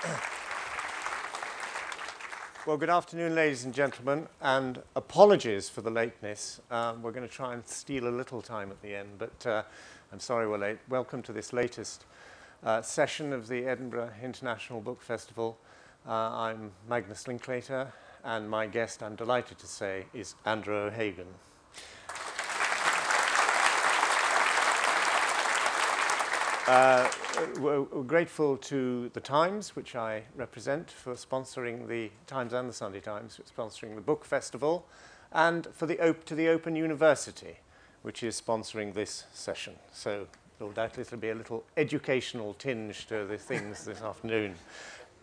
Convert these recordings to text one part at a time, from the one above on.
Well, good afternoon, ladies and gentlemen, and apologies for the lateness. Um, we're going to try and steal a little time at the end, but uh, I'm sorry we're late. Welcome to this latest uh, session of the Edinburgh International Book Festival. Uh, I'm Magnus Linklater, and my guest, I'm delighted to say, is Andrew O'Hagan. Uh, we're, grateful to the Times, which I represent, for sponsoring the Times and the Sunday Times, sponsoring the book festival, and for the to the Open University, which is sponsoring this session. So doubt it'll be a little educational tinge to the things this afternoon.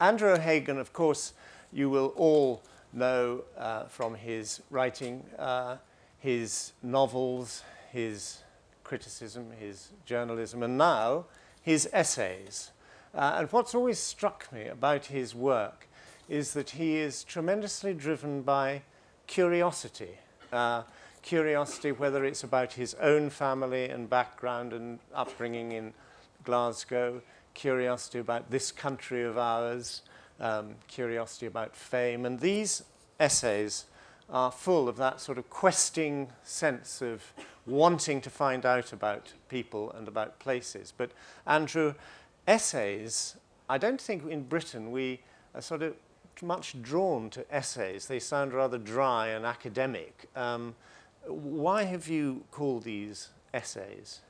Andrew O'Hagan, of course, you will all know uh, from his writing, uh, his novels, his criticism, his journalism, and now his essays. Uh, and what's always struck me about his work is that he is tremendously driven by curiosity. Uh, curiosity, whether it's about his own family and background and upbringing in Glasgow, curiosity about this country of ours, um, curiosity about fame. And these essays are full of that sort of questing sense of wanting to find out about people and about places. But Andrew, essays, I don't think in Britain we are sort of much drawn to essays. They sound rather dry and academic. Um, why have you called these essays?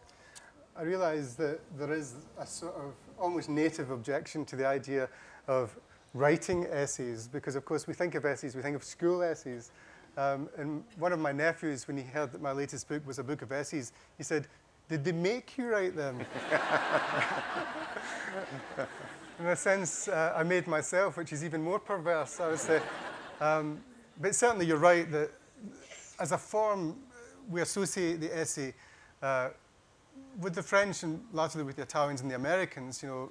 I realise that there is a sort of almost native objection to the idea of writing essays, because of course we think of essays, we think of school essays, um, and one of my nephews, when he heard that my latest book was a book of essays, he said, did they make you write them? In a sense, uh, I made myself, which is even more perverse, I would say. Um, but certainly you're right that as a form, we associate the essay uh, with the French and largely with the Italians and the Americans. You know,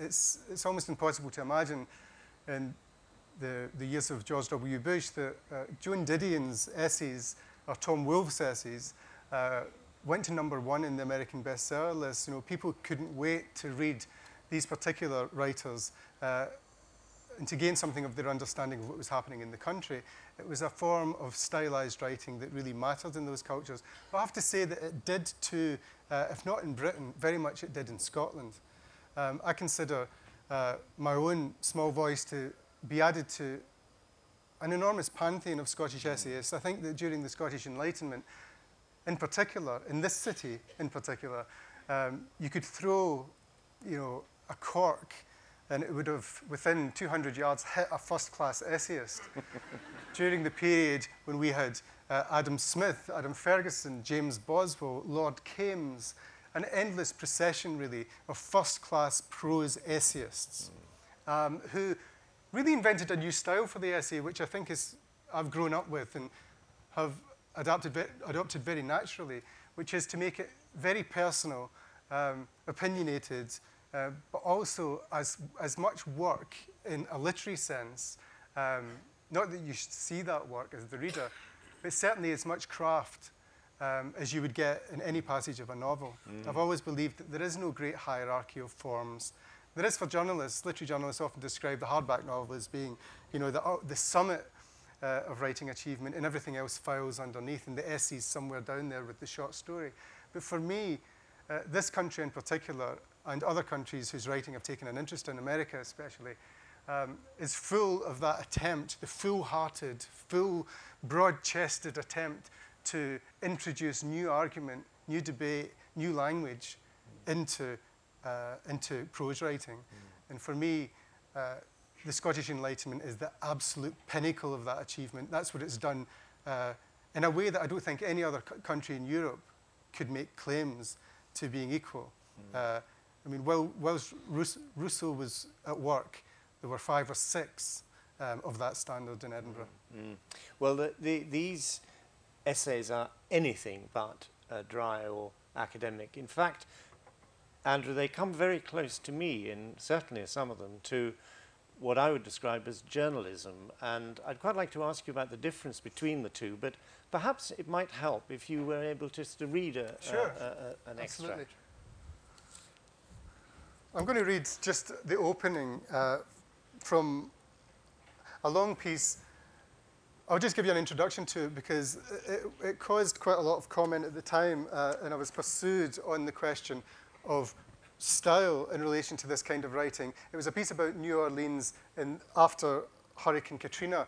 it's, it's almost impossible to imagine in the, the years of George W. Bush, that uh, Joan Didion's essays, or Tom Wolfe's essays, uh, went to number one in the American bestseller list. You know, people couldn't wait to read these particular writers uh, and to gain something of their understanding of what was happening in the country. It was a form of stylized writing that really mattered in those cultures. But I have to say that it did too, uh, if not in Britain, very much it did in Scotland. Um, I consider uh, my own small voice to be added to an enormous pantheon of Scottish essayists. I think that during the Scottish Enlightenment, in particular, in this city in particular, um, you could throw, you know, a cork and it would have, within 200 yards, hit a first-class essayist. during the period when we had uh, Adam Smith, Adam Ferguson, James Boswell, Lord Kames, an endless procession, really, of first-class prose essayists um, who really invented a new style for the essay, which I think is, I've grown up with and have adapted, adopted very naturally, which is to make it very personal, um, opinionated, uh, but also as, as much work in a literary sense. Um, not that you should see that work as the reader, but certainly as much craft um, as you would get in any passage of a novel. Mm. I've always believed that there is no great hierarchy of forms. There is for journalists, literary journalists often describe the hardback novel as being, you know, the, uh, the summit uh, of writing achievement and everything else files underneath and the essays somewhere down there with the short story. But for me, uh, this country in particular and other countries whose writing I've taken an interest in, America especially, um, is full of that attempt, the full-hearted, full, broad-chested attempt to introduce new argument, new debate, new language into uh, into prose writing. Mm. And for me, uh, the Scottish Enlightenment is the absolute pinnacle of that achievement. That's what it's done uh, in a way that I don't think any other country in Europe could make claims to being equal. Mm. I mean, while, whilst Rousseau was at work, there were five or six um, of that standard in Edinburgh. Mm. Well, the, the, these essays are anything but uh, dry or academic. In fact, Andrew, they come very close to me, and certainly some of them, to what I would describe as journalism. And I'd quite like to ask you about the difference between the two, but perhaps it might help if you were able just to read a, sure. a, a, an Absolutely. extract. I'm going to read just the opening uh, from a long piece. I'll just give you an introduction to it because it, it caused quite a lot of comment at the time, uh, and I was pursued on the question of style in relation to this kind of writing. It was a piece about New Orleans in, after Hurricane Katrina.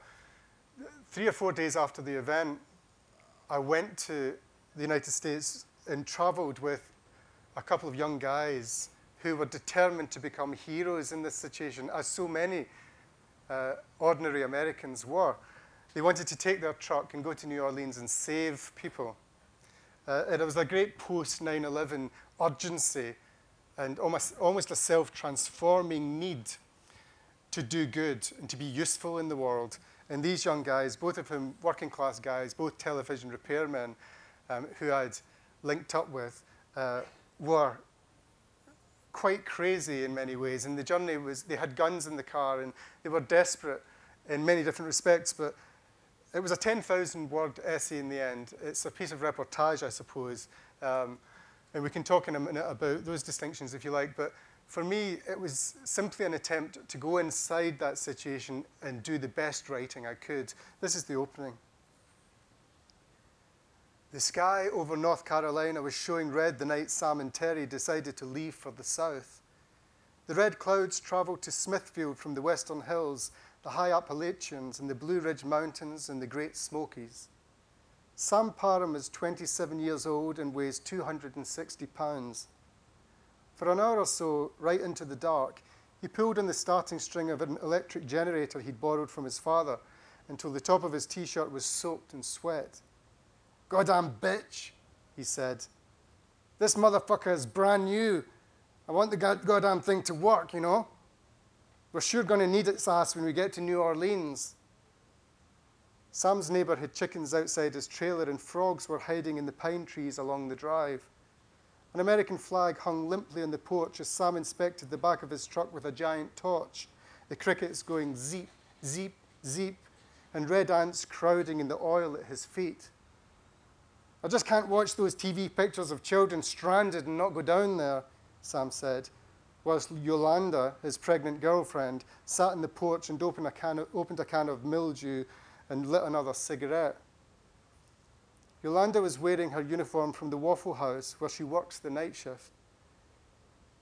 Three or four days after the event, I went to the United States and traveled with a couple of young guys who were determined to become heroes in this situation, as so many uh, ordinary Americans were. They wanted to take their truck and go to New Orleans and save people. Uh, and it was a great post 9 11 urgency and almost, almost a self transforming need to do good and to be useful in the world. And these young guys, both of whom working class guys, both television repairmen um, who I'd linked up with, uh, were quite crazy in many ways. And the journey was, they had guns in the car and they were desperate in many different respects. But it was a 10,000 word essay in the end. It's a piece of reportage, I suppose. Um, and we can talk in a minute about those distinctions if you like. But for me, it was simply an attempt to go inside that situation and do the best writing I could. This is the opening. The sky over North Carolina was showing red the night Sam and Terry decided to leave for the south. The red clouds traveled to Smithfield from the western hills, the high Appalachians, and the Blue Ridge Mountains and the Great Smokies. Sam Parham is 27 years old and weighs 260 pounds. For an hour or so, right into the dark, he pulled on the starting string of an electric generator he'd borrowed from his father until the top of his t shirt was soaked in sweat. Goddamn bitch, he said. This motherfucker is brand new. I want the goddamn thing to work, you know? We're sure going to need its ass when we get to New Orleans. Sam's neighbour had chickens outside his trailer, and frogs were hiding in the pine trees along the drive. An American flag hung limply on the porch as Sam inspected the back of his truck with a giant torch, the crickets going zeep, zeep, zeep, and red ants crowding in the oil at his feet. I just can't watch those TV pictures of children stranded and not go down there, Sam said, whilst Yolanda, his pregnant girlfriend, sat in the porch and opened a can of, opened a can of mildew and lit another cigarette. Yolanda was wearing her uniform from the Waffle House where she works the night shift.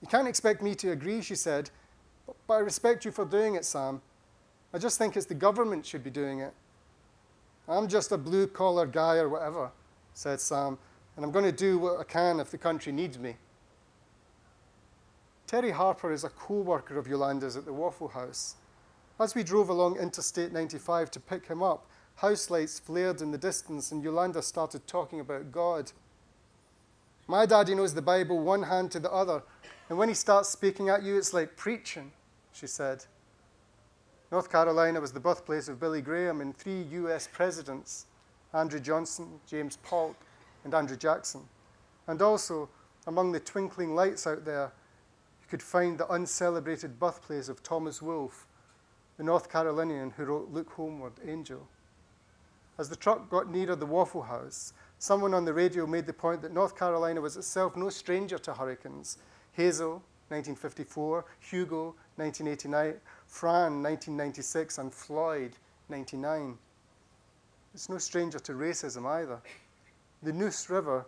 You can't expect me to agree, she said, but I respect you for doing it, Sam. I just think it's the government should be doing it. I'm just a blue collar guy or whatever said Sam, and I'm going to do what I can if the country needs me. Terry Harper is a co-worker of Yolanda's at the Waffle House. As we drove along Interstate 95 to pick him up, house lights flared in the distance and Yolanda started talking about God. My daddy knows the Bible one hand to the other, and when he starts speaking at you, it's like preaching, she said. North Carolina was the birthplace of Billy Graham and three US presidents. Andrew Johnson, James Polk, and Andrew Jackson. And also, among the twinkling lights out there, could find the uncelebrated birthplace of Thomas Wolfe, the North Carolinian who wrote Look Homeward, Angel. As the truck got nearer the Waffle House, someone on the radio made the point that North Carolina was itself no stranger to hurricanes. Hazel, 1954, Hugo, 1989, Fran, 1996, and Floyd, 99. It's no stranger to racism either. The Neuse River,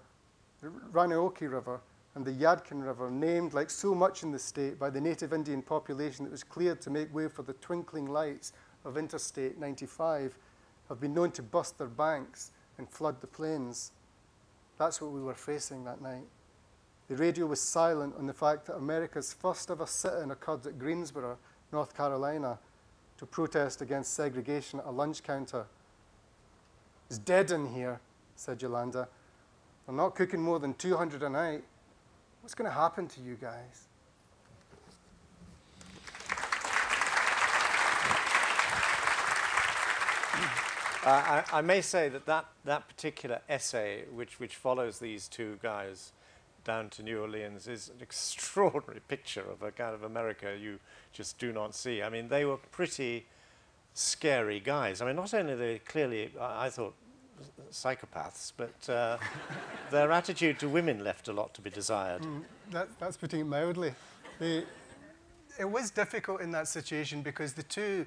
the Roanoke River, and the Yadkin River, named like so much in the state by the native Indian population that was cleared to make way for the twinkling lights of Interstate 95, have been known to bust their banks and flood the plains. That's what we were facing that night. The radio was silent on the fact that America's first ever sit-in occurred at Greensboro, North Carolina, to protest against segregation at a lunch counter it's dead in here, said Yolanda. I'm not cooking more than 200 a night. What's going to happen to you guys? Uh, I, I, may say that, that that particular essay, which, which follows these two guys down to New Orleans, is an extraordinary picture of a kind of America you just do not see. I mean, they were pretty scary guys. I mean, not only they clearly, I, I thought, psychopaths, but uh, their attitude to women left a lot to be desired. Mm, that, that's putting it mildly. They, it was difficult in that situation because the two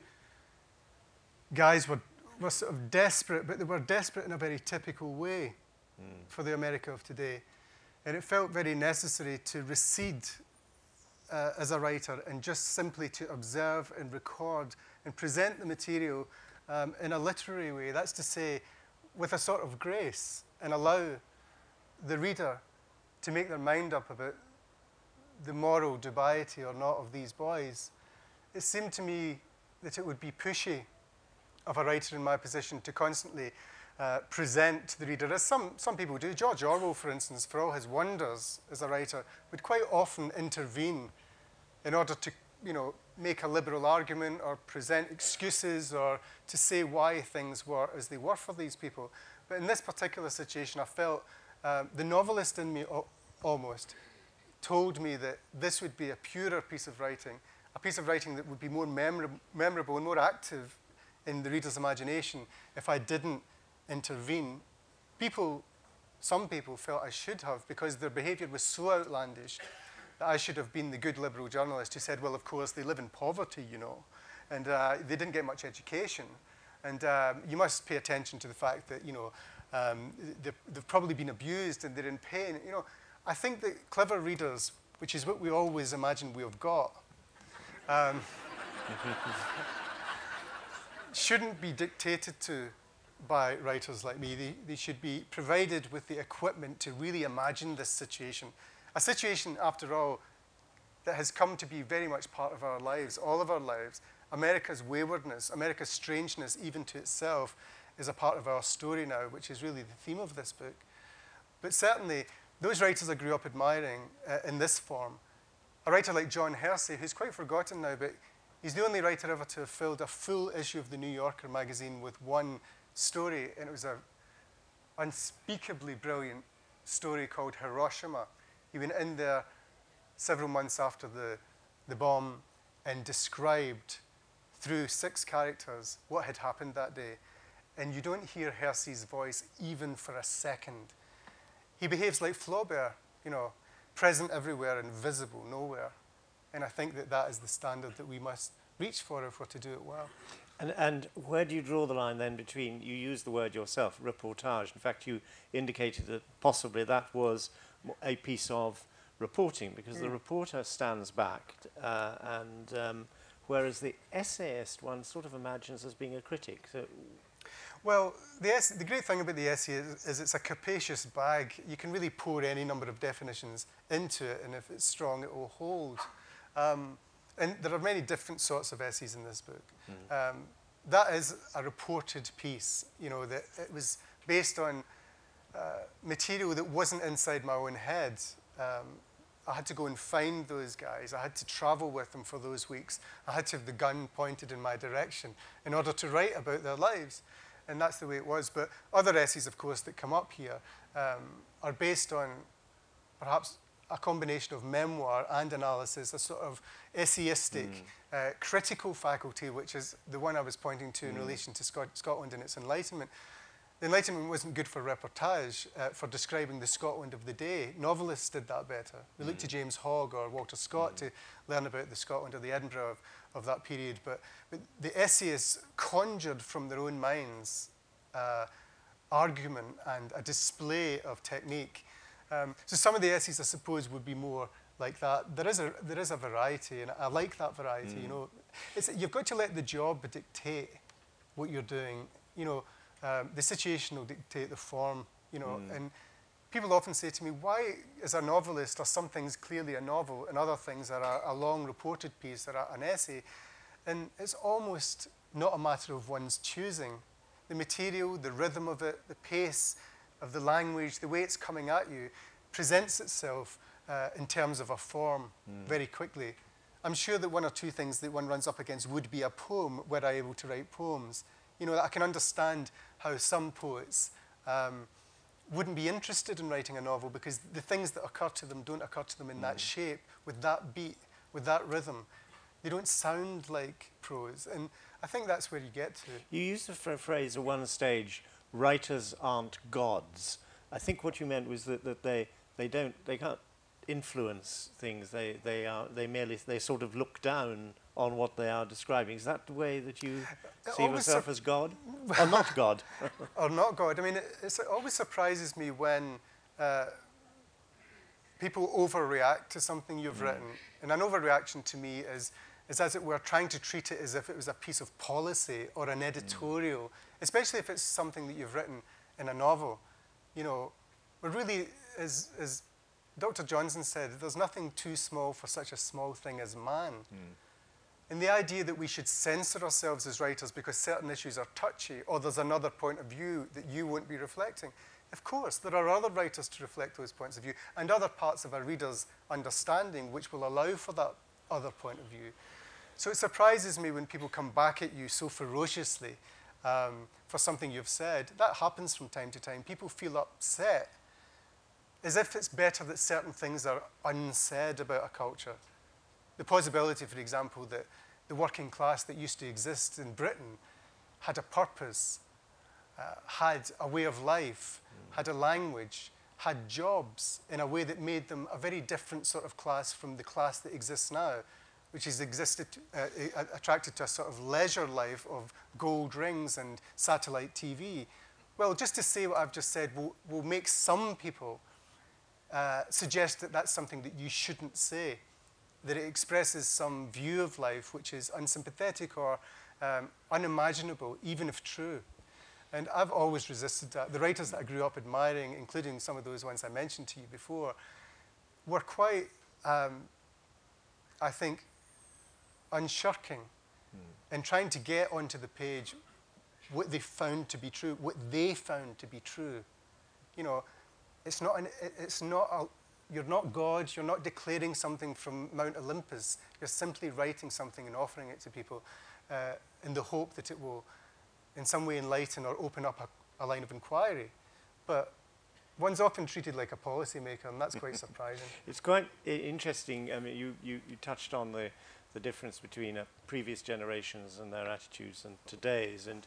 guys were, were sort of desperate, but they were desperate in a very typical way mm. for the America of today. And it felt very necessary to recede uh, as a writer and just simply to observe and record and present the material um, in a literary way. That's to say, with a sort of grace and allow the reader to make their mind up about the moral dubiety or not of these boys. It seemed to me that it would be pushy of a writer in my position to constantly uh, present to the reader, as some, some people do. George Orwell, for instance, for all his wonders as a writer, would quite often intervene in order to, you know, make a liberal argument or present excuses or to say why things were as they were for these people. But in this particular situation, I felt uh, the novelist in me almost told me that this would be a purer piece of writing, a piece of writing that would be more memor memorable and more active in the reader's imagination if I didn't intervene. People, some people felt I should have because their behavior was so outlandish that I should have been the good liberal journalist who said, well, of course, they live in poverty, you know, and uh, they didn't get much education. And um, you must pay attention to the fact that, you know, um, they've, probably been abused and they're in pain. You know, I think that clever readers, which is what we always imagine we have got, um, shouldn't be dictated to by writers like me. They, they should be provided with the equipment to really imagine this situation. A situation, after all, that has come to be very much part of our lives, all of our lives. America's waywardness, America's strangeness, even to itself, is a part of our story now, which is really the theme of this book. But certainly, those writers I grew up admiring uh, in this form, a writer like John Hersey, who's quite forgotten now, but he's the only writer ever to have filled a full issue of the New Yorker magazine with one story, and it was an unspeakably brilliant story called Hiroshima. He went in there several months after the, the bomb and described through six characters what had happened that day. And you don't hear Hersey's voice even for a second. He behaves like Flaubert, you know, present everywhere and visible nowhere. And I think that that is the standard that we must reach for if we're to do it well. And, and where do you draw the line then between, you use the word yourself, reportage. In fact, you indicated that possibly that was a piece of reporting because mm. the reporter stands back uh, and um, whereas the essayist one sort of imagines as being a critic. So well, the, the great thing about the essay is, is, it's a capacious bag. You can really pour any number of definitions into it, and if it's strong, it will hold. Um, and there are many different sorts of essays in this book. Mm. Um, that is a reported piece, you know, that it was based on uh, material that wasn't inside my own head. Um, I had to go and find those guys. I had to travel with them for those weeks. I had to have the gun pointed in my direction in order to write about their lives and that's the way it was. But other essays, of course, that come up here um, are based on perhaps a combination of memoir and analysis, a sort of essayistic, mm. uh, critical faculty, which is the one I was pointing to mm. in relation to Scot Scotland and its Enlightenment. The Enlightenment wasn't good for reportage, uh, for describing the Scotland of the day. Novelists did that better. We mm. looked to James Hogg or Walter Scott mm. to learn about the Scotland or the Edinburgh of, of that period. But, but the essayists conjured from their own minds uh, argument and a display of technique. Um, so some of the essays, I suppose, would be more like that. There is a, there is a variety, and I like that variety. Mm. You know, it's, you've got to let the job dictate what you're doing. You know, um, the situation will dictate the form, you know. Mm. And people often say to me, why, as a novelist, are some things clearly a novel and other things are a, long reported piece or an essay? And it's almost not a matter of one's choosing. The material, the rhythm of it, the pace of the language, the way it's coming at you, presents itself uh, in terms of a form mm. very quickly. I'm sure that one or two things that one runs up against would be a poem, were I able to write poems you know, that I can understand how some poets um, wouldn't be interested in writing a novel because the things that occur to them don't occur to them in mm. that shape, with that beat, with that rhythm. They don't sound like prose. And I think that's where you get to. You used the phrase at one stage, writers aren't gods. I think what you meant was that, that they, they don't, they can't influence things. They, they, are, they merely, they sort of look down on what they are describing. Is that the way that you see yourself as God? or not God? or not God. I mean, it, it always surprises me when uh, people overreact to something you've mm. written. And an overreaction to me is, is, as it were, trying to treat it as if it was a piece of policy or an editorial, mm. especially if it's something that you've written in a novel. You know, but really, as, as Dr. Johnson said, there's nothing too small for such a small thing as man. Mm. And the idea that we should censor ourselves as writers because certain issues are touchy or there's another point of view that you won't be reflecting. Of course, there are other writers to reflect those points of view and other parts of a reader's understanding which will allow for that other point of view. So it surprises me when people come back at you so ferociously um, for something you've said. That happens from time to time. People feel upset as if it's better that certain things are unsaid about a culture. The possibility, for example, that the working class that used to exist in Britain had a purpose, uh, had a way of life, mm. had a language, had jobs in a way that made them a very different sort of class from the class that exists now, which is existed, uh, attracted to a sort of leisure life of gold rings and satellite TV. Well, just to say what I've just said will, will make some people uh, suggest that that's something that you shouldn't say, that it expresses some view of life which is unsympathetic or um, unimaginable, even if true. And I've always resisted that. The writers that I grew up admiring, including some of those ones I mentioned to you before, were quite, um, I think, unshirking mm. in trying to get onto the page what they found to be true, what they found to be true. You know, it's not, an, it's not a, you're not God, you're not declaring something from Mount Olympus. You're simply writing something and offering it to people uh, in the hope that it will in some way enlighten or open up a, a line of inquiry. But one's often treated like a policymaker, and that's quite surprising. It's quite interesting. I mean, you, you, you touched on the, the difference between uh, previous generations and their attitudes and today's. And,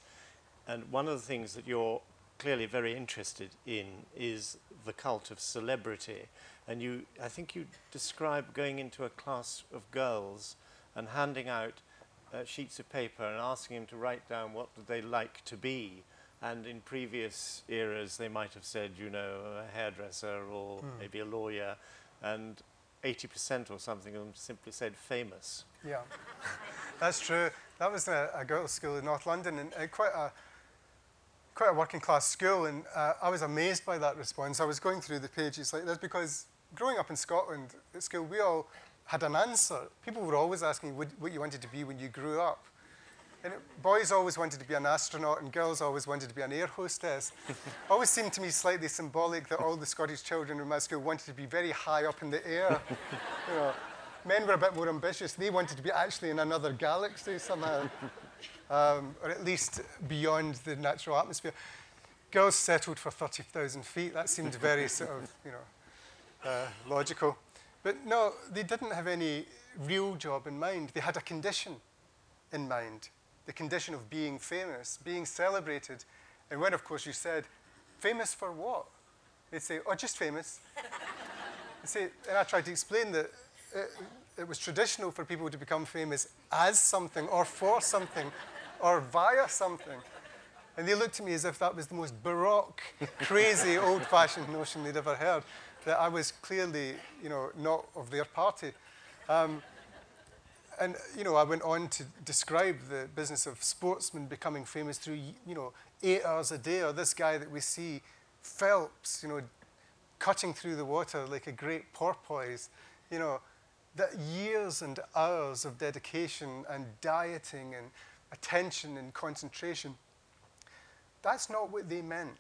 and one of the things that you're clearly very interested in is the cult of celebrity. And you, I think you describe going into a class of girls and handing out uh, sheets of paper and asking them to write down what they like to be. And in previous eras, they might have said, you know, a hairdresser or mm. maybe a lawyer. And 80% or something of them simply said famous. Yeah, that's true. That was a, a girls' school in North London, and uh, quite a quite a working class school, and uh, I was amazed by that response. I was going through the pages like this because growing up in Scotland at school, we all had an answer. People were always asking what, what you wanted to be when you grew up. And it, boys always wanted to be an astronaut, and girls always wanted to be an air hostess. always seemed to me slightly symbolic that all the Scottish children in my school wanted to be very high up in the air. you know, men were a bit more ambitious. They wanted to be actually in another galaxy somehow um, or at least beyond the natural atmosphere. Girls settled for 30,000 feet. That seemed very sort of, you know, uh, logical. But no, they didn't have any real job in mind. They had a condition in mind, the condition of being famous, being celebrated. And when, of course, you said, famous for what? They'd say, oh, just famous. say, and I tried to explain that it, it was traditional for people to become famous as something or for something or via something. And they looked at me as if that was the most baroque, crazy, old-fashioned notion they'd ever heard, that I was clearly, you know, not of their party. Um, and, you know, I went on to describe the business of sportsmen becoming famous through, you know, eight hours a day, or this guy that we see, Phelps, you know, cutting through the water like a great porpoise, you know, that years and hours of dedication and dieting and attention and concentration. That's not what they meant.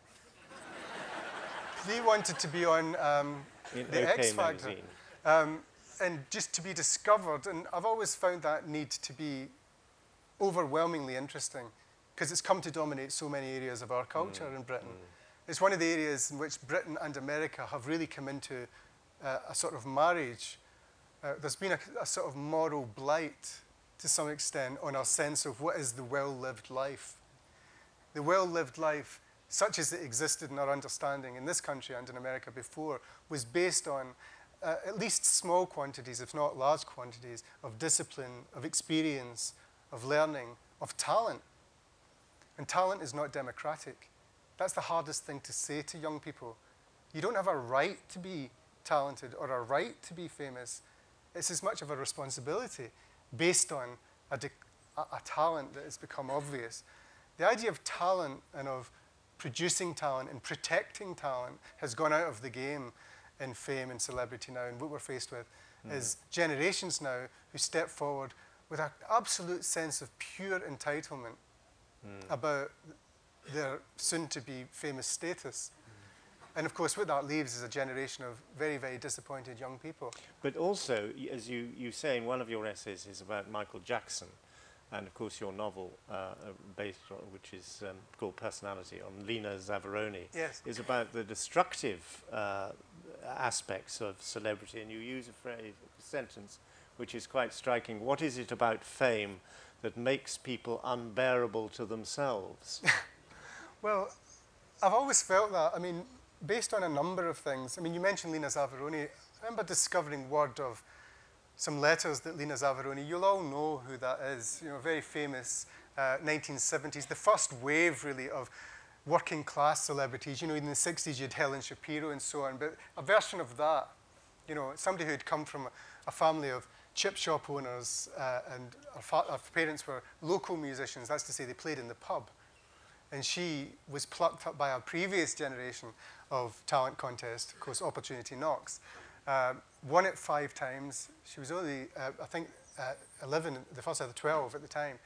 They wanted to be on um, the OK X Factor um, and just to be discovered. And I've always found that need to be overwhelmingly interesting because it's come to dominate so many areas of our culture mm. in Britain. Mm. It's one of the areas in which Britain and America have really come into uh, a sort of marriage. Uh, there's been a, a sort of moral blight to some extent on our sense of what is the well-lived life. The well-lived life, such as it existed in our understanding in this country and in America before, was based on uh, at least small quantities, if not large quantities, of discipline, of experience, of learning, of talent. And talent is not democratic. That's the hardest thing to say to young people. You don't have a right to be talented or a right to be famous. It's as much of a responsibility based on a, a, a talent that has become obvious. The idea of talent and of producing talent and protecting talent has gone out of the game in fame and celebrity now. And what we're faced with mm. is generations now who step forward with an absolute sense of pure entitlement mm. about their soon to be famous status. And of course, what that leaves is a generation of very, very disappointed young people. But also, as you, you say in one of your essays, is about Michael Jackson. And of course, your novel, uh, uh based on, which is um, called Personality, on Lena Zavaroni, yes. is about the destructive uh, aspects of celebrity. And you use a phrase, a sentence, which is quite striking. What is it about fame that makes people unbearable to themselves? well, I've always felt that. I mean, based on a number of things. I mean, you mentioned Lena Zavaroni. I remember discovering word of some letters that Lena Zavaroni, you'll all know who that is, you know, very famous uh, 1970s, the first wave really of working class celebrities. You know, in the 60s you had Helen Shapiro and so on, but a version of that, you know, somebody who had come from a, a family of chip shop owners uh, and her, her parents were local musicians, that's to say they played in the pub. And she was plucked up by a previous generation of talent contest, of course, Opportunity Knocks. Uh, won it five times. She was only, uh, I think, uh, 11, the first out of 12 at the time,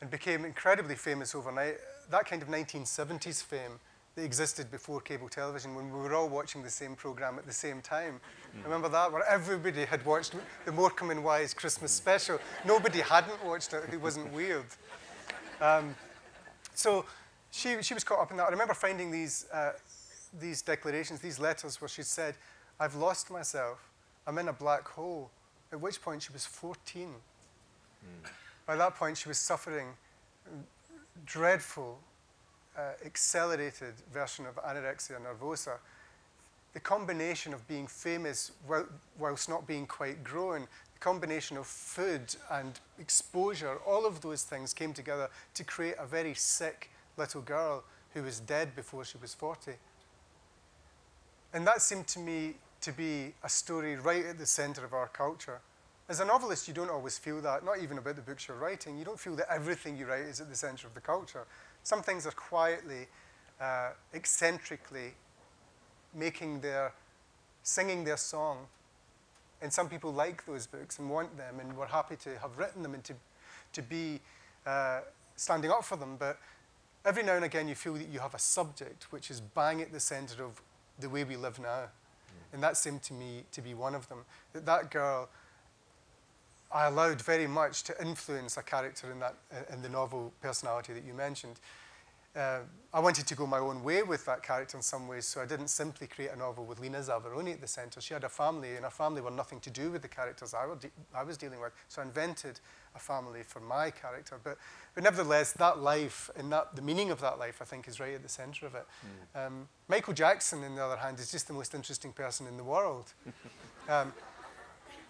and became incredibly famous overnight. That kind of 1970s fame that existed before cable television when we were all watching the same program at the same time. Mm. Remember that? Where everybody had watched the Morecambe and Wise Christmas special. Nobody hadn't watched it who wasn't weird. Um, so she, she was caught up in that. I remember finding these uh, these declarations, these letters where she said, I've lost myself. I'm in a black hole. At which point she was 14. Mm. By that point, she was suffering dreadful, uh, accelerated version of anorexia nervosa. The combination of being famous whilst not being quite grown, the combination of food and exposure, all of those things came together to create a very sick little girl who was dead before she was 40. And that seemed to me to be a story right at the center of our culture. As a novelist, you don't always feel that, not even about the books you're writing. You don't feel that everything you write is at the center of the culture. Some things are quietly, uh, eccentrically making their, singing their song. And some people like those books and want them, and we're happy to have written them and to, to be uh, standing up for them. But every now and again, you feel that you have a subject which is bang at the center of the way we live now. And that seemed to me to be one of them. That that girl, I allowed very much to influence a character in, that, in the novel personality that you mentioned. Uh, I wanted to go my own way with that character in some ways, so I didn't simply create a novel with Lena Zavaroni at the centre. She had a family, and her family were nothing to do with the characters I, I was dealing with. So I invented a family for my character. But, but nevertheless, that life and that, the meaning of that life, I think, is right at the centre of it. Mm. Um, Michael Jackson, on the other hand, is just the most interesting person in the world. um,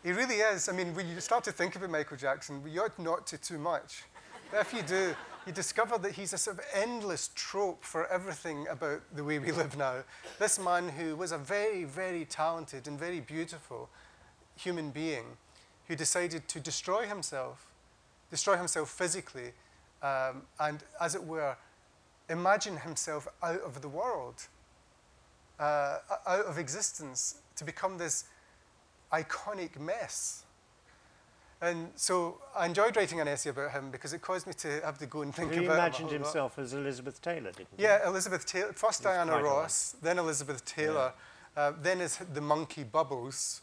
he really is. I mean, when you start to think about Michael Jackson, you ought not to too much. But if you do, you discover that he's a sort of endless trope for everything about the way we live now. This man who was a very, very talented and very beautiful human being who decided to destroy himself destroy himself physically, um, and as it were, imagine himself out of the world, uh, out of existence, to become this iconic mess. And so I enjoyed writing an essay about him because it caused me to have to go and think he about him. He imagined himself as Elizabeth Taylor, didn't he? Yeah, Elizabeth Taylor. First Diana Ross, then Elizabeth Taylor, yeah. uh, then is the monkey Bubbles.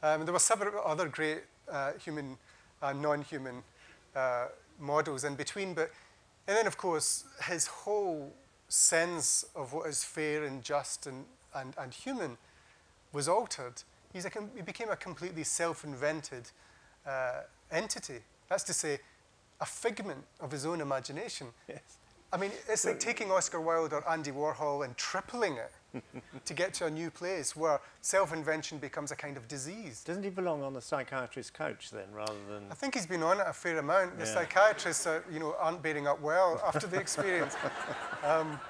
Um, there were several other great uh, human and non-human uh, models in between. But, and then, of course, his whole sense of what is fair and just and, and, and human was altered. He's a, he became a completely self-invented uh, entity. That's to say, a figment of his own imagination. Yes. I mean, it's like taking Oscar Wilde or Andy Warhol and tripling it to get to a new place where self-invention becomes a kind of disease. Doesn't he belong on the psychiatrist's couch then, rather than... I think he's been on it a fair amount. The Yeah. psychiatrists, are, you know, aren't bearing up well after the experience. um,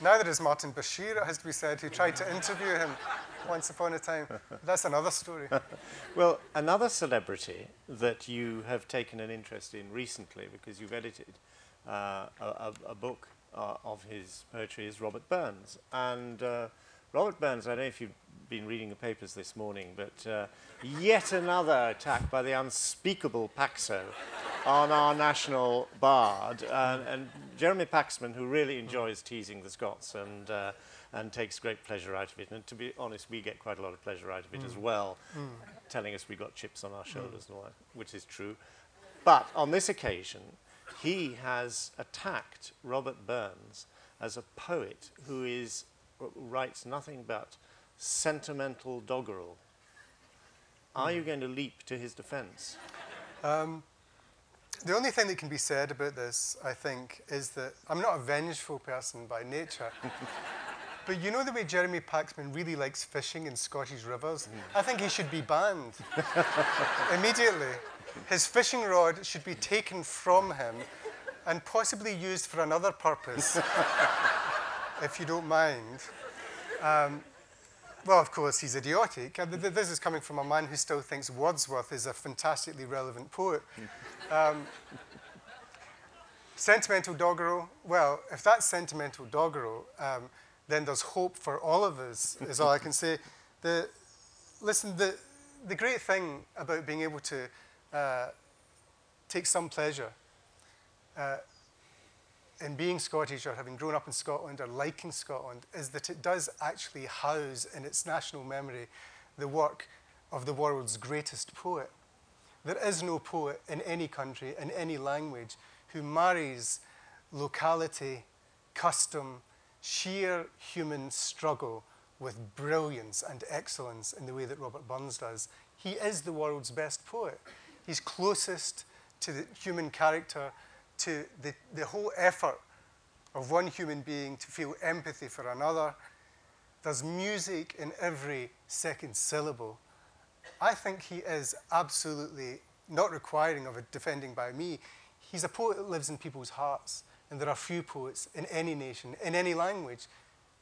neither is Martin Bashir, it has to be said, who tried to interview him once upon a time. That's another story. Well, another celebrity that you have taken an interest in recently, because you've edited uh, a, a, book uh, of his poetry, is Robert Burns. And uh, Robert Burns, I don't know if you've been reading the papers this morning, but uh, yet another attack by the unspeakable Paxo on our national bard. Uh, and Jeremy Paxman, who really enjoys teasing the Scots and, uh, and takes great pleasure out of it. And to be honest, we get quite a lot of pleasure out of it as mm. well, mm. telling us we got chips on our mm. shoulders and all that, which is true. But on this occasion, he has attacked Robert Burns as a poet who is, writes nothing but sentimental doggerel. Are you going to leap to his defense? Um, the only thing that can be said about this, I think, is that I'm not a vengeful person by nature. but you know the way Jeremy Paxman really likes fishing in Scottish rivers? I think he should be banned immediately. His fishing rod should be taken from him and possibly used for another purpose, if you don't mind. Um, well, of course, he's idiotic. And th- th- This is coming from a man who still thinks Wordsworth is a fantastically relevant poet. Um, sentimental doggerel, well, if that's sentimental doggerel, um, then there's hope for all of us, is all I can say. The, listen, the, the great thing about being able to uh, take some pleasure uh, in being Scottish or having grown up in Scotland or liking Scotland is that it does actually house in its national memory the work of the world's greatest poet. There is no poet in any country, in any language, who marries locality, custom, sheer human struggle with brilliance and excellence in the way that Robert Burns does. He is the world's best poet. He's closest to the human character, to the, the whole effort of one human being to feel empathy for another. There's music in every second syllable. I think he is absolutely not requiring of a defending by me. He's a poet that lives in people's hearts, and there are few poets in any nation, in any language,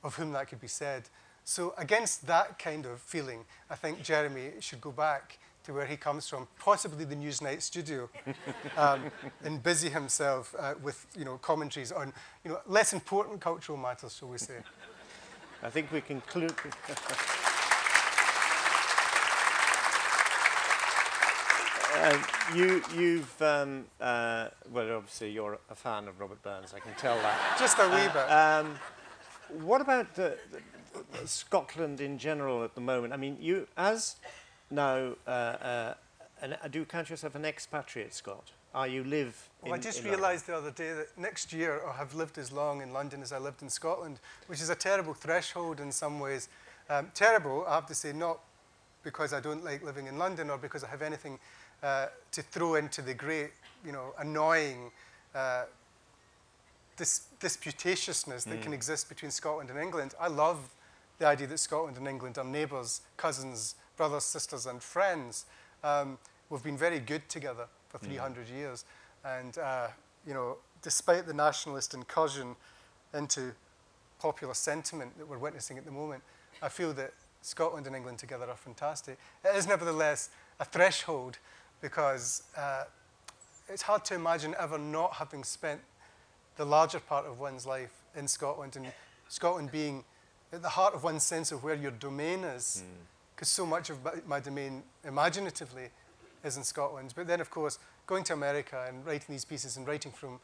of whom that could be said. So, against that kind of feeling, I think Jeremy should go back to where he comes from, possibly the Newsnight studio, um, and busy himself uh, with you know, commentaries on you know, less important cultural matters, shall we say. I think we can conclude. Uh, you, you've, um, uh, well, obviously you're a fan of Robert Burns, I can tell that. Just a wee bit. Um, what about the, the, Scotland in general at the moment? I mean, you, as now, uh, uh, an, do you count yourself an expatriate Scot? Are you live Well, I just realised the other day that next year I'll have lived as long in London as I lived in Scotland, which is a terrible threshold in some ways. Um, terrible, I have to say, not because I don't like living in London or because I have anything uh, to throw into the great, you know, annoying uh, dis- disputatiousness that can exist between Scotland and England. I love the idea that Scotland and England are neighbours, cousins, brothers, sisters, and friends. Um, we've been very good together for 300 years. And, uh, you know, despite the nationalist incursion into popular sentiment that we're witnessing at the moment, I feel that Scotland and England together are fantastic. It is nevertheless a threshold because uh, it's hard to imagine ever not having spent the larger part of one's life in Scotland and Scotland being at the heart of one's sense of where your domain is. Because so much of my, my domain imaginatively is in Scotland. But then, of course, going to America and writing these pieces and writing from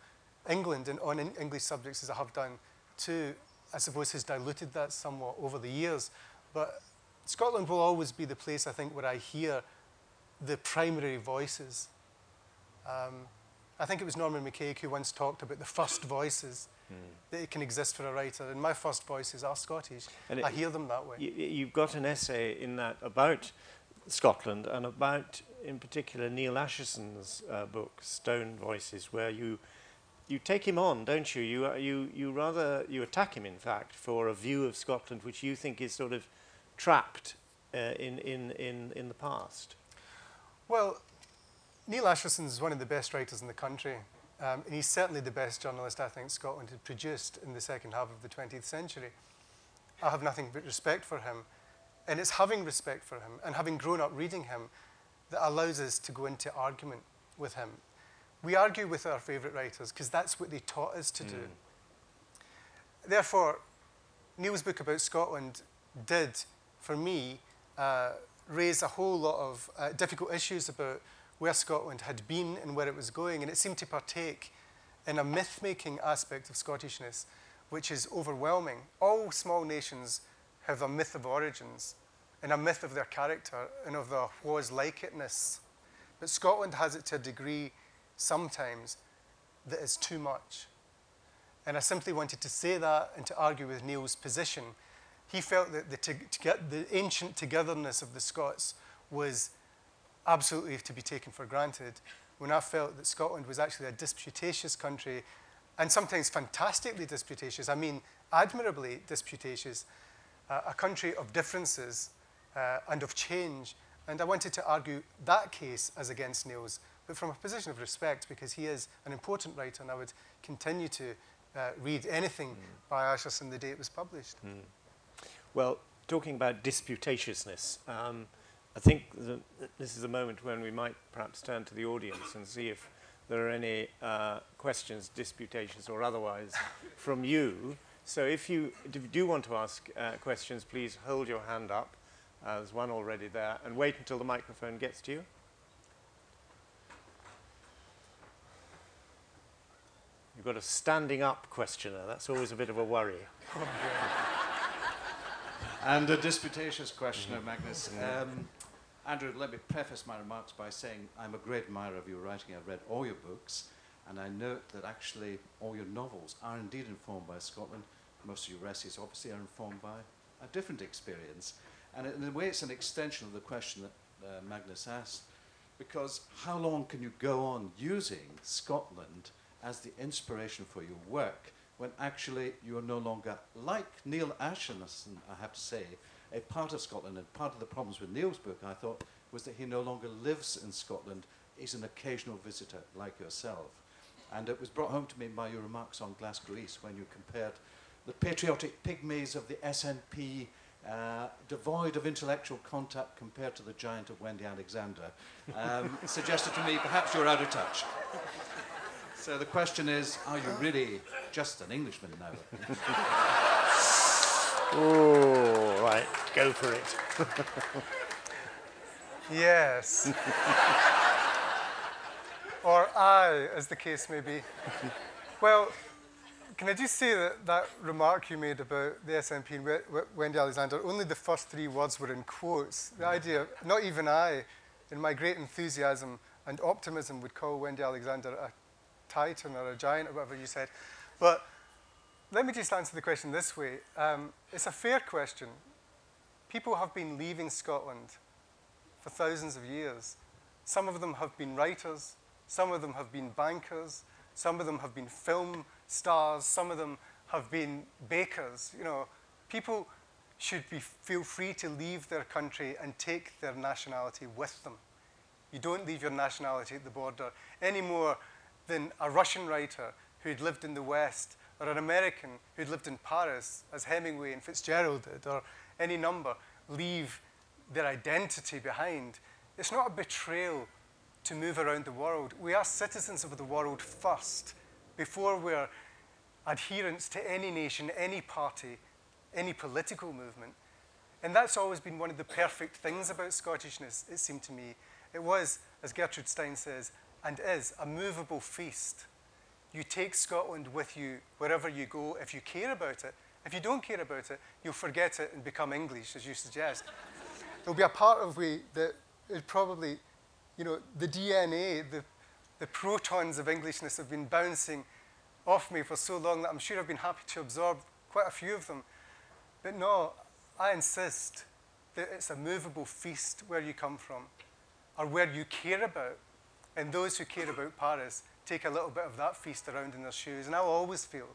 England and on English subjects as I have done too, I suppose has diluted that somewhat over the years. But Scotland will always be the place, I think, where I hear the primary voices. Um, I think it was Norman MacCaig who once talked about the first voices that it can exist for a writer, and my first voices are Scottish. And I it- hear them that way. You, you've got an essay in that about Scotland and about, in particular, Neil Ascherson's uh, book, Stone Voices, where you you take him on, don't you? You, uh, you? you rather, you attack him, in fact, for a view of Scotland which you think is sort of trapped uh, in, in, in, in the past. Well, Neil Ascherson is one of the best writers in the country. Um, and he's certainly the best journalist I think Scotland had produced in the second half of the 20th century. I have nothing but respect for him. And it's having respect for him and having grown up reading him that allows us to go into argument with him. We argue with our favourite writers because that's what they taught us to mm. do. Therefore, Neil's book about Scotland did, for me, uh, raise a whole lot of uh, difficult issues about where Scotland had been and where it was going, and it seemed to partake in a myth-making aspect of Scottishness, which is overwhelming. All small nations have a myth of origins and a myth of their character and of their was like itness. But Scotland has it to a degree sometimes that is too much. And I simply wanted to say that and to argue with Neil's position. He felt that the, the ancient togetherness of the Scots was absolutely to be taken for granted when I felt that Scotland was actually a disputatious country and sometimes fantastically disputatious, I mean admirably disputatious, uh, a country of differences uh, and of change. And I wanted to argue that case as against Neil's, but from a position of respect because he is an important writer and I would continue to uh, read anything mm. by Ascherson the day it was published. Mm. Well, talking about disputatiousness, um, I think the, this is a moment when we might perhaps turn to the audience and see if there are any uh, questions, disputations or otherwise from you. So if you, do want to ask uh, questions, please hold your hand up. Uh, there's one already there. And wait until the microphone gets to you. You've got a standing up questioner. That's always a bit of a worry. and a disputatious questioner, Magnus. Um, Andrew, let me preface my remarks by saying I'm a great admirer of your writing. I've read all your books, and I note that actually all your novels are indeed informed by Scotland. Most of your essays obviously are informed by a different experience. And in a way, it's an extension of the question that uh, Magnus asked, because how long can you go on using Scotland as the inspiration for your work when actually you are no longer, like Neil Ascherson, I have to say, a part of Scotland. And part of the problems with Neil's book, I thought, was that he no longer lives in Scotland. He's an occasional visitor like yourself. And it was brought home to me by your remarks on Glasgow East when you compared the patriotic pygmies of the SNP, uh, devoid of intellectual contact compared to the giant of Wendy Alexander, um, suggested to me perhaps you're out of touch. So the question is, are you really just an Englishman now? Oh, right, go for it. yes. or I, as the case may be. Well, can I just say that that remark you made about the SNP and Wendy Alexander, only the first three words were in quotes. The idea, not even I, in my great enthusiasm and optimism, would call Wendy Alexander a titan or a giant or whatever you said. But let me just answer the question this way. Um, it's a fair question. People have been leaving Scotland for thousands of years. Some of them have been writers, some of them have been bankers, some of them have been film stars, some of them have been bakers. You know, people should be, feel free to leave their country and take their nationality with them. You don't leave your nationality at the border any more than a Russian writer who had lived in the West or an American who'd lived in Paris, as Hemingway and Fitzgerald did, or any number, leave their identity behind. It's not a betrayal to move around the world. We are citizens of the world first, before we're adherents to any nation, any party, any political movement. And that's always been one of the perfect things about Scottishness, it seemed to me. It was, as Gertrude Stein says, and is, a movable feast. You take Scotland with you wherever you go if you care about it. If you don't care about it, you'll forget it and become English, as you suggest. There'll be a part of me that probably, you know, the DNA, the, the protons of Englishness have been bouncing off me for so long that I'm sure I've been happy to absorb quite a few of them. But no, I insist that it's a movable feast where you come from or where you care about. And those who care about Paris take a little bit of that feast around in their shoes. And I'll always feel,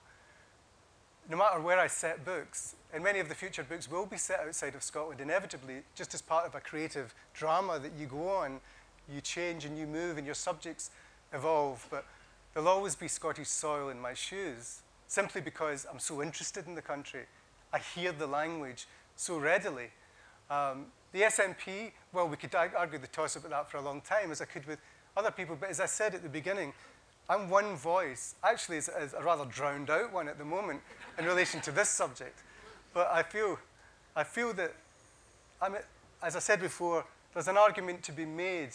no matter where I set books, and many of the future books will be set outside of Scotland, inevitably, just as part of a creative drama that you go on, you change and you move and your subjects evolve. But there'll always be Scottish soil in my shoes, simply because I'm so interested in the country. I hear the language so readily. Um, the SNP, well, we could argue the toss about that for a long time, as I could with other people, but as I said at the beginning, I'm one voice. Actually, it's, it's a rather drowned out one at the moment in relation to this subject. But I feel, I feel that, I'm, as I said before, there's an argument to be made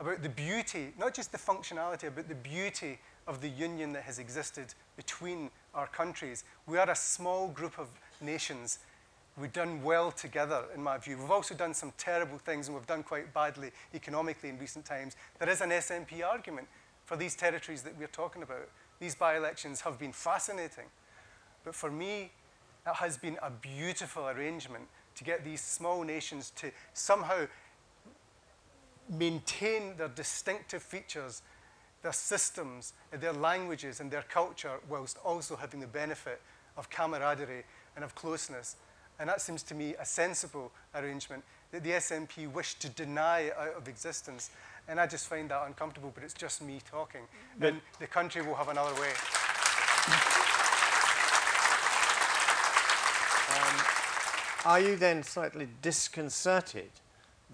about the beauty, not just the functionality, but the beauty of the union that has existed between our countries. We are a small group of nations. We've done well together, in my view. We've also done some terrible things, and we've done quite badly economically in recent times. There is an SNP argument for these territories that we're talking about. These by-elections have been fascinating. But for me, it has been a beautiful arrangement to get these small nations to somehow maintain their distinctive features, their systems, their languages, and their culture, whilst also having the benefit of camaraderie and of closeness. And that seems to me a sensible arrangement that the SNP wished to deny out of existence. And I just find that uncomfortable, but it's just me talking. And the country will have another way. Um, are you then slightly disconcerted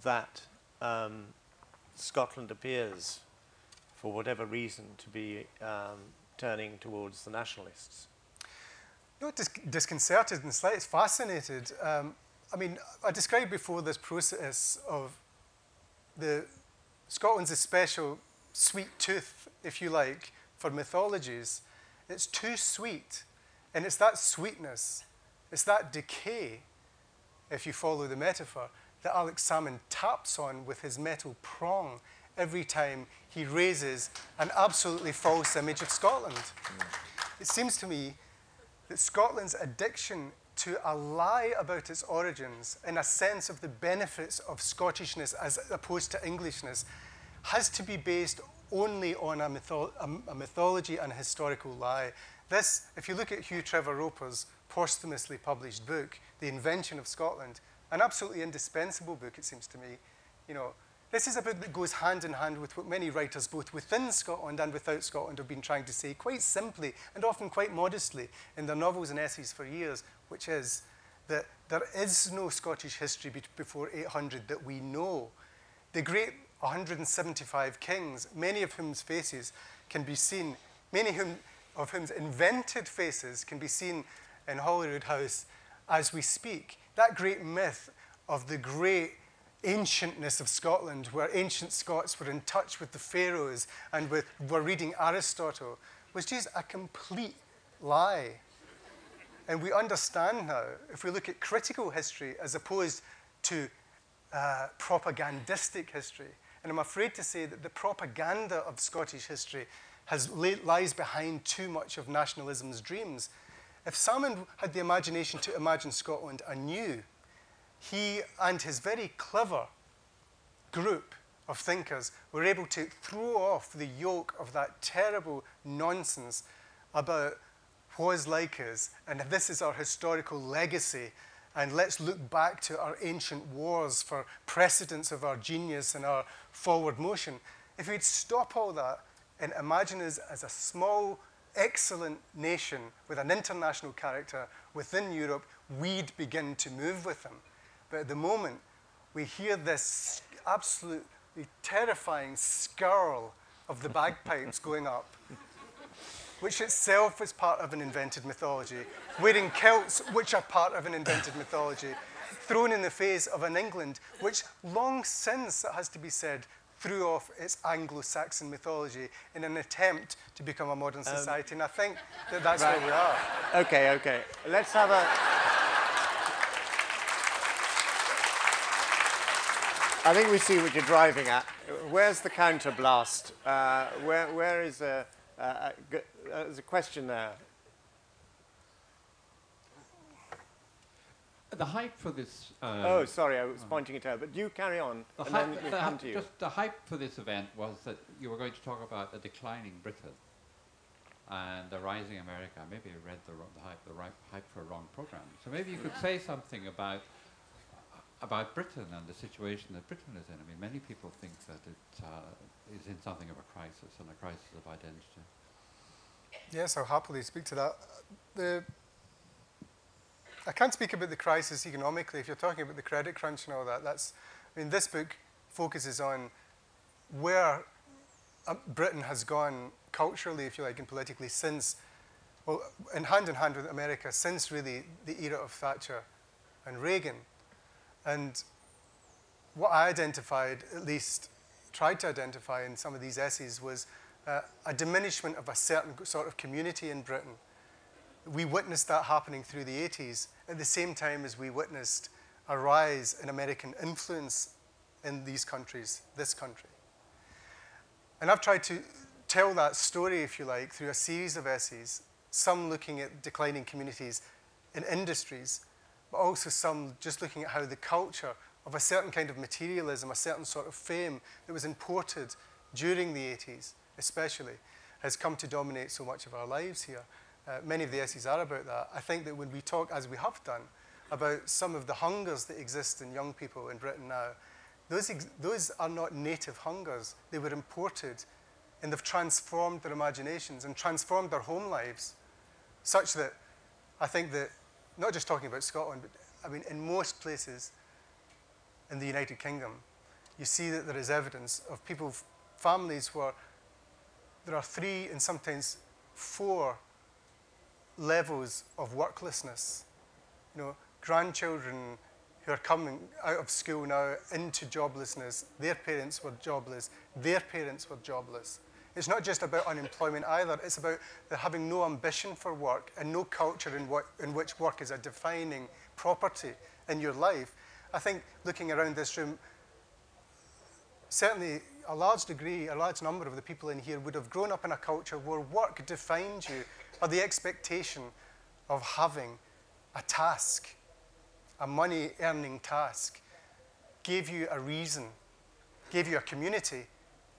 that um, Scotland appears, for whatever reason, to be um, turning towards the nationalists? Not dis disconcerted and slightly fascinated. Um, I mean, I described before this process of the Scotland's a special sweet tooth, if you like, for mythologies. It's too sweet, and it's that sweetness, it's that decay, if you follow the metaphor, that Alex Salmond taps on with his metal prong every time he raises an absolutely false image of Scotland. Mm. It seems to me that Scotland's addiction to a lie about its origins and a sense of the benefits of Scottishness as opposed to Englishness has to be based only on a, mytho a, a mythology and a historical lie. This, if you look at Hugh Trevor Roper's posthumously published book, The Invention of Scotland, an absolutely indispensable book, it seems to me. You know, this is a book that goes hand in hand with what many writers, both within Scotland and without Scotland, have been trying to say quite simply and often quite modestly in their novels and essays for years, which is that there is no Scottish history be before 800 that we know. The great 175 kings, many of whom's faces can be seen, many whom, of whom's invented faces can be seen in Holyrood House as we speak. That great myth of the great ancientness of Scotland, where ancient Scots were in touch with the pharaohs and with, were reading Aristotle, was just a complete lie. And we understand now, if we look at critical history as opposed to uh, propagandistic history, and I'm afraid to say that the propaganda of Scottish history has lies behind too much of nationalism's dreams. If Salmond had the imagination to imagine Scotland anew, he and his very clever group of thinkers were able to throw off the yoke of that terrible nonsense about was like us, and this is our historical legacy, and let's look back to our ancient wars for precedents of our genius and our forward motion. If we'd stop all that and imagine us as a small, excellent nation with an international character within Europe, we'd begin to move with them. But at the moment, we hear this absolutely terrifying skirl of the bagpipes going up, which itself is part of an invented mythology, wearing kilts, which are part of an invented mythology, thrown in the face of an England which long since, it has to be said, threw off its Anglo-Saxon mythology in an attempt to become a modern um, society. And I think that that's right. where we are. Okay, okay. Let's have a... I think we see what you're driving at. Where's the counterblast? Uh, where, where is a, uh, uh, there's a question there. the hype for this. Uh, oh, sorry, I was pointing it out, but you carry on, the and hype, then we'll the, come to you. just the hype for this event was that you were going to talk about a declining Britain and a rising America. Maybe I read the, the hype, the right hype for a wrong program. So maybe you could say something about about Britain and the situation that Britain is in. I mean, many people think that it uh, is in something of a crisis and a crisis of identity. Yes, I'll happily speak to that. The, I can't speak about the crisis economically. If you're talking about the credit crunch and all that, that's. I mean, this book focuses on where uh, Britain has gone culturally, if you like, and politically since, well, in hand in hand with America, since really the era of Thatcher and Reagan. And what I identified, at least tried to identify in some of these essays, was uh, a diminishment of a certain sort of community in Britain. We witnessed that happening through the 80s at the same time as we witnessed a rise in American influence in these countries, this country. And I've tried to tell that story, if you like, through a series of essays, some looking at declining communities in industries, but also some just looking at how the culture of a certain kind of materialism, a certain sort of fame that was imported during the 80s, especially, has come to dominate so much of our lives here. Uh, many of the essays are about that. I think that when we talk, as we have done, about some of the hungers that exist in young people in Britain now, those, those are not native hungers. They were imported and they've transformed their imaginations and transformed their home lives such that I think that, not just talking about Scotland, but I mean, in most places in the United Kingdom, you see that there is evidence of people, families where there are three and sometimes four levels of worklessness. You know, grandchildren who are coming out of school now into joblessness, their parents were jobless, their parents were jobless. It's not just about unemployment either, it's about having no ambition for work and no culture in, what, in which work is a defining property in your life. I think looking around this room, certainly a large degree, a large number of the people in here would have grown up in a culture where work defined you, or the expectation of having a task, a money earning task, gave you a reason, gave you a community,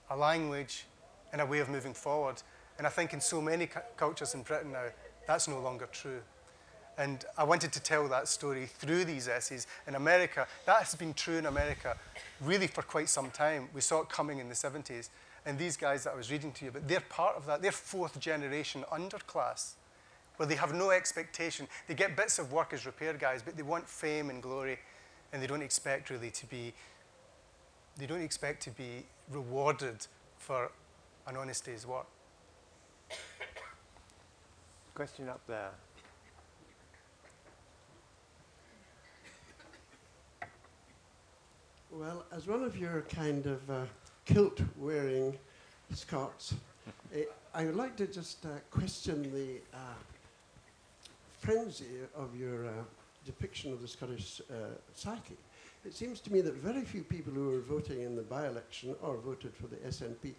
a language, and a way of moving forward. And I think in so many cu- cultures in Britain now, that's no longer true. And I wanted to tell that story through these essays. In America, that has been true in America really for quite some time. We saw it coming in the 70s. And these guys that I was reading to you, but they're part of that. They're fourth generation underclass, where they have no expectation. They get bits of work as repair guys, but they want fame and glory, and they don't expect really to be, they don't expect to be rewarded for an honesty is what? Question up there. Well, as one of your kind of uh, kilt wearing Scots, eh, I would like to just uh, question the uh, frenzy of your uh, depiction of the Scottish uh, psyche. It seems to me that very few people who are voting in the by election or voted for the SNP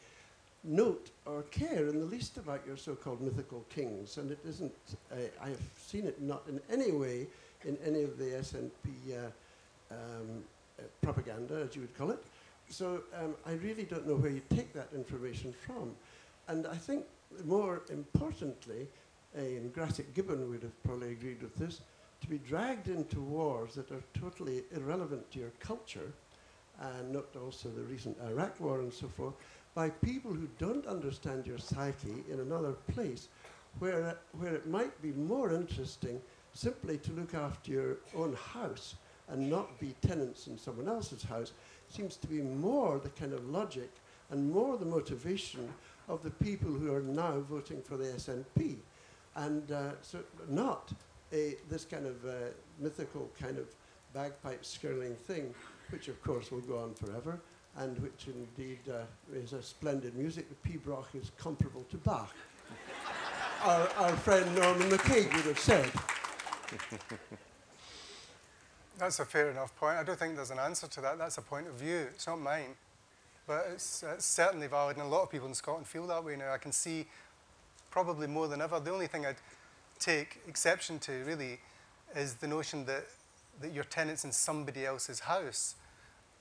note or care in the least about your so called mythical kings, and it isn't, uh, I have seen it not in any way in any of the SNP. Uh, um, uh, propaganda, as you would call it. So um, I really don't know where you take that information from. And I think more importantly, and Grassic Gibbon would have probably agreed with this, to be dragged into wars that are totally irrelevant to your culture, and not also the recent Iraq war and so forth, by people who don't understand your psyche in another place, where, where it might be more interesting simply to look after your own house and not be tenants in someone else's house seems to be more the kind of logic and more the motivation of the people who are now voting for the SNP. And uh, so not a, this kind of uh, mythical kind of bagpipe skirling thing, which of course will go on forever, and which indeed uh, is a splendid music. Pibroch is comparable to Bach. our, our friend Norman MacCaig would have said. That's a fair enough point. I don't think there's an answer to that. That's a point of view. It's not mine. But it's, it's certainly valid, and a lot of people in Scotland feel that way now. I can see probably more than ever. The only thing I'd take exception to, really, is the notion that that you're tenants in somebody else's house.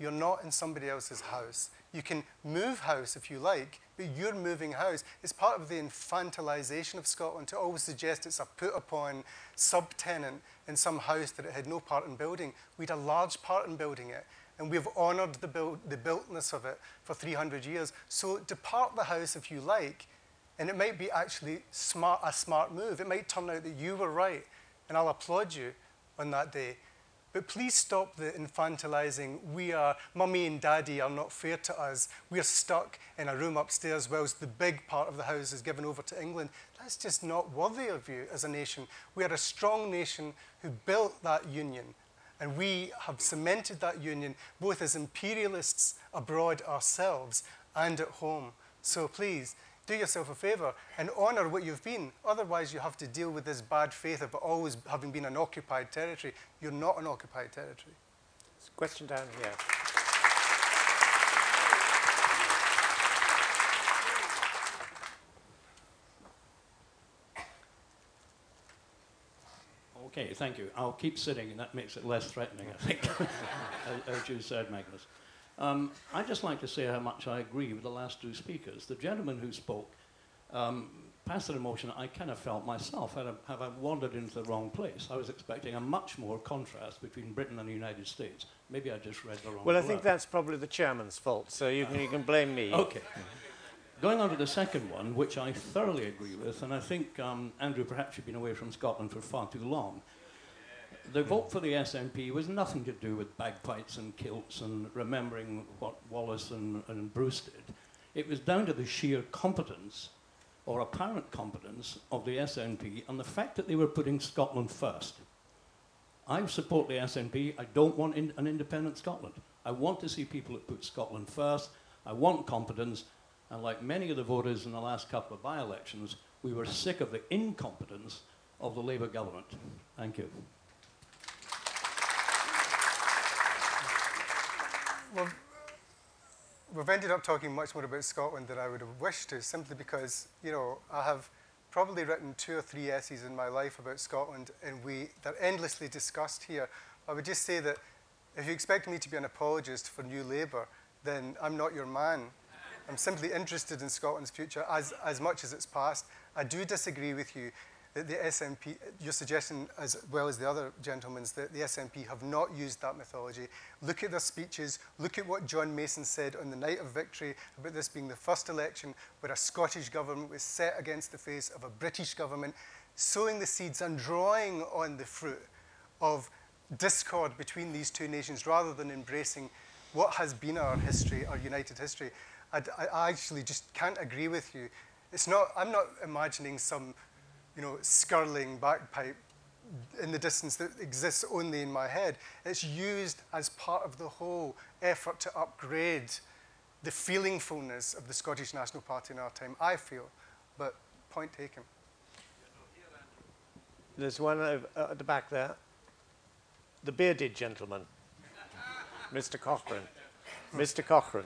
You're not in somebody else's house. You can move house if you like, but you're moving house. It's part of the infantilization of Scotland to always suggest it's a put upon subtenant in some house that it had no part in building. We had a large part in building it, and we've honoured the, build, the builtness of it for 300 years. So depart the house if you like, and it might be actually smart, a smart move. It might turn out that you were right, and I'll applaud you on that day. But please stop the infantilizing. We are, mummy and daddy are not fair to us. We're stuck in a room upstairs whilst the big part of the house is given over to England. That's just not worthy of you as a nation. We are a strong nation who built that union. And we have cemented that union both as imperialists abroad ourselves and at home. So please, do yourself a favour and honour what you've been. Otherwise, you have to deal with this bad faith of always having been an occupied territory. You're not an occupied territory. Question down here. Okay, thank you. I'll keep sitting, and that makes it less threatening, I think, as, as you said, Magnus. Um, I'd just like to say how much I agree with the last two speakers. The gentleman who spoke um, passed an emotion I kind of felt myself. Had I, have I wandered into the wrong place? I was expecting a much more contrast between Britain and the United States. Maybe I just read the wrong. Well, I think that's probably the chairman's fault, so you can, you can blame me. Okay. Going on to the second one, which I thoroughly agree with, and I think, um, Andrew, perhaps you've been away from Scotland for far too long. The vote for the SNP was nothing to do with bagpipes and kilts and remembering what Wallace and, and Bruce did. It was down to the sheer competence or apparent competence of the SNP and the fact that they were putting Scotland first. I support the SNP. I don't want in, an independent Scotland. I want to see people that put Scotland first. I want competence. And like many of the voters in the last couple of by elections, we were sick of the incompetence of the Labour government. Thank you. Well, we've ended up talking much more about Scotland than I would have wished to, simply because, you know, I have probably written two or three essays in my life about Scotland, and we, they're endlessly discussed here. I would just say that if you expect me to be an apologist for New Labour, then I'm not your man. I'm simply interested in Scotland's future as, as much as its past. I do disagree with you that the SNP, your suggestion as well as the other gentlemen's, that the SNP have not used that mythology. Look at their speeches, look at what John Mason said on the night of victory about this being the first election where a Scottish government was set against the face of a British government, sowing the seeds and drawing on the fruit of discord between these two nations rather than embracing what has been our history, our united history. I, I actually just can't agree with you. It's not, I'm not imagining some you know, skirling bagpipe in the distance that exists only in my head. It's used as part of the whole effort to upgrade the feelingfulness of the Scottish National Party in our time, I feel. But point taken. There's one over, uh, at the back there. The bearded gentleman, Mr. Cochrane. Mr. Cochrane.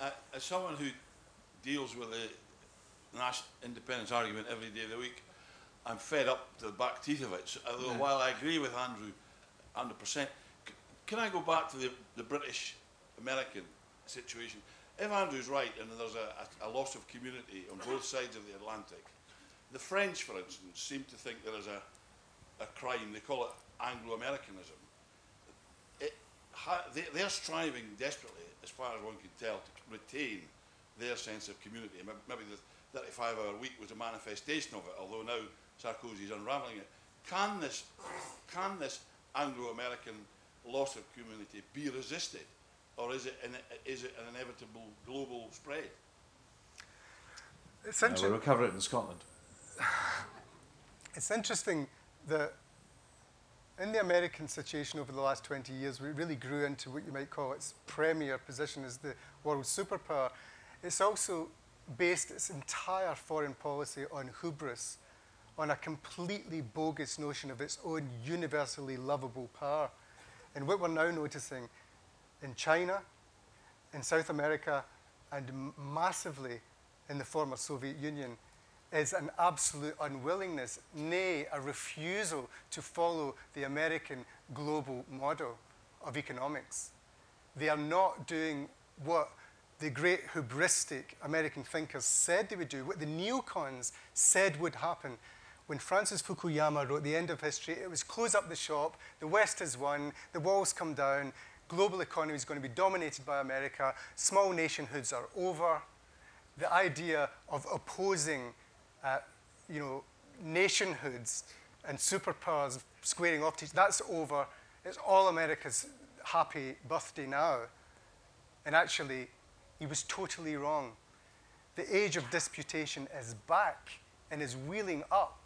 Uh, as someone who deals with the national independence argument every day of the week, I'm fed up to the back teeth of it. So, although while I agree with Andrew 100%, c- can I go back to the, the British American situation? If Andrew's right and there's a, a, a loss of community on both sides of the Atlantic, the French, for instance, seem to think there is a, a crime, they call it Anglo-Americanism. Ha, they, they're striving desperately, as far as one can tell, to retain their sense of community. Maybe the 35-hour week was a manifestation of it, although now Sarkozy's unravelling it. Can this, can this Anglo-American loss of community be resisted, or is it, an, is it an inevitable global spread? It's, Uh, we'll recover it in Scotland. it's interesting that in the American situation over the last 20 years, we really grew into what you might call its premier position as the world superpower. It's also based its entire foreign policy on hubris, on a completely bogus notion of its own universally lovable power. And what we're now noticing in China, in South America, and massively in the former Soviet Union is an absolute unwillingness, nay, a refusal to follow the American global model of economics. They are not doing what the great hubristic American thinkers said they would do, what the neocons said would happen. When Francis Fukuyama wrote The End of History, it was close up the shop, the West has won, the walls come down, global economy is going to be dominated by America, small nationhoods are over. The idea of opposing, uh, you know, nationhoods and superpowers squaring off that's over. It's all America's happy birthday now. And actually, he was totally wrong. The age of disputation is back and is wheeling up,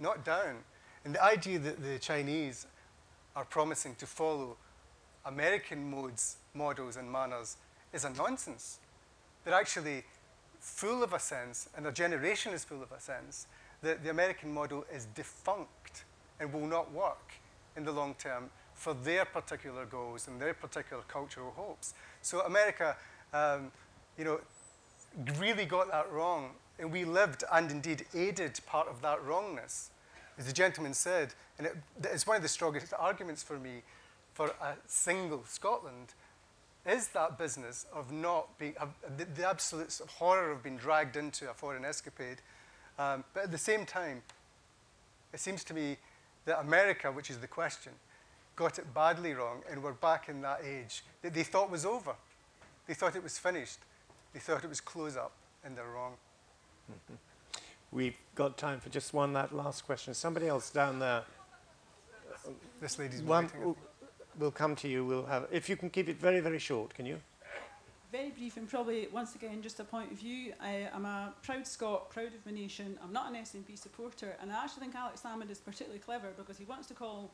not down. And the idea that the Chinese are promising to follow American modes, models, and manners is a nonsense. They're actually full of a sense, and their generation is full of a sense, that the American model is defunct and will not work in the long term for their particular goals and their particular cultural hopes. So America, um, you know, really got that wrong, and we lived and indeed aided part of that wrongness. As the gentleman said, and it, it's one of the strongest arguments for me for a single Scotland is that business of not being, of the, the, absolute horror of being dragged into a foreign escapade. Um, but at the same time, it seems to me that America, which is the question, got it badly wrong, and we're back in that age that they thought was over. They thought it was finished. They thought it was close up, and they're wrong. We've got time for just one that last question. Somebody else down there. This lady's one. We'll, we'll come to you. We'll have. If you can keep it very, very short, can you? Very brief and probably once again just a point of view. I, am a proud Scot, proud of my nation. I'm not an SNP supporter, and I actually think Alex Salmond is particularly clever because he wants to call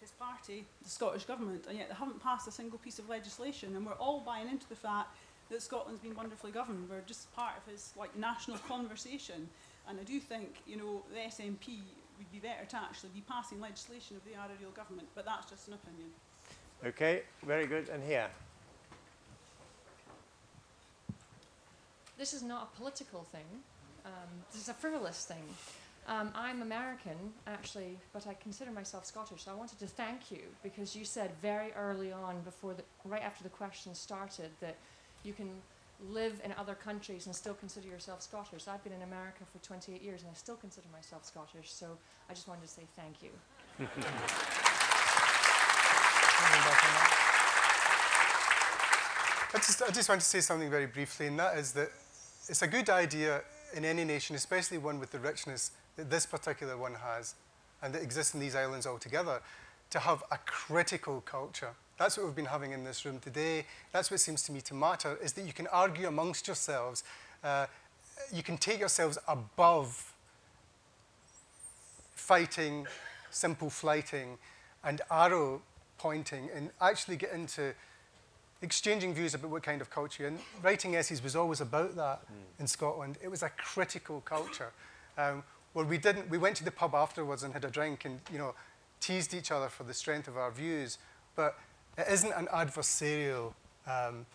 his party, the Scottish Government, and yet they haven't passed a single piece of legislation. And we're all buying into the fact that Scotland's been wonderfully governed. We're just part of his like national conversation. And I do think, you know, the SNP would be better to actually be passing legislation of the are government, but that's just an opinion. Okay, very good. And here. This is not a political thing. Um, this is a frivolous thing. Um, I'm American, actually, but I consider myself Scottish. So I wanted to thank you because you said very early on, before the, right after the question started, that you can live in other countries and still consider yourself Scottish. I've been in America for 28 years and I still consider myself Scottish. So I just wanted to say thank you. I just, I just want to say something very briefly, and that is that it's a good idea in any nation, especially one with the richness that this particular one has and that exists in these islands altogether, to have a critical culture. That's what we've been having in this room today. That's what seems to me to matter, is that you can argue amongst yourselves. Uh, you can take yourselves above fighting, simple flyting, and arrow pointing, and actually get into exchanging views about what kind of culture. And writing essays was always about that mm. in Scotland. It was a critical culture. Um, where we didn't, we went to the pub afterwards and had a drink and, you know, teased each other for the strength of our views. But it isn't an adversarial um,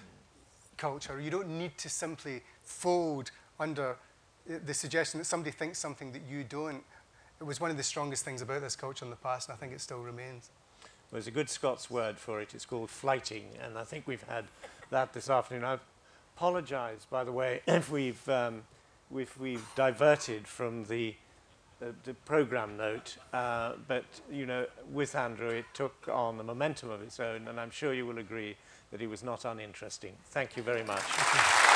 culture. You don't need to simply fold under the suggestion that somebody thinks something that you don't. It was one of the strongest things about this culture in the past, and I think it still remains. Well, there's a good Scots word for it. It's called flyting, and I think we've had that this afternoon. I apologise, by the way, if we've, um, if we've diverted from the the, program note, uh, but you know, with Andrew, it took on a momentum of its own, and I'm sure you will agree that he was not uninteresting. Thank you very much.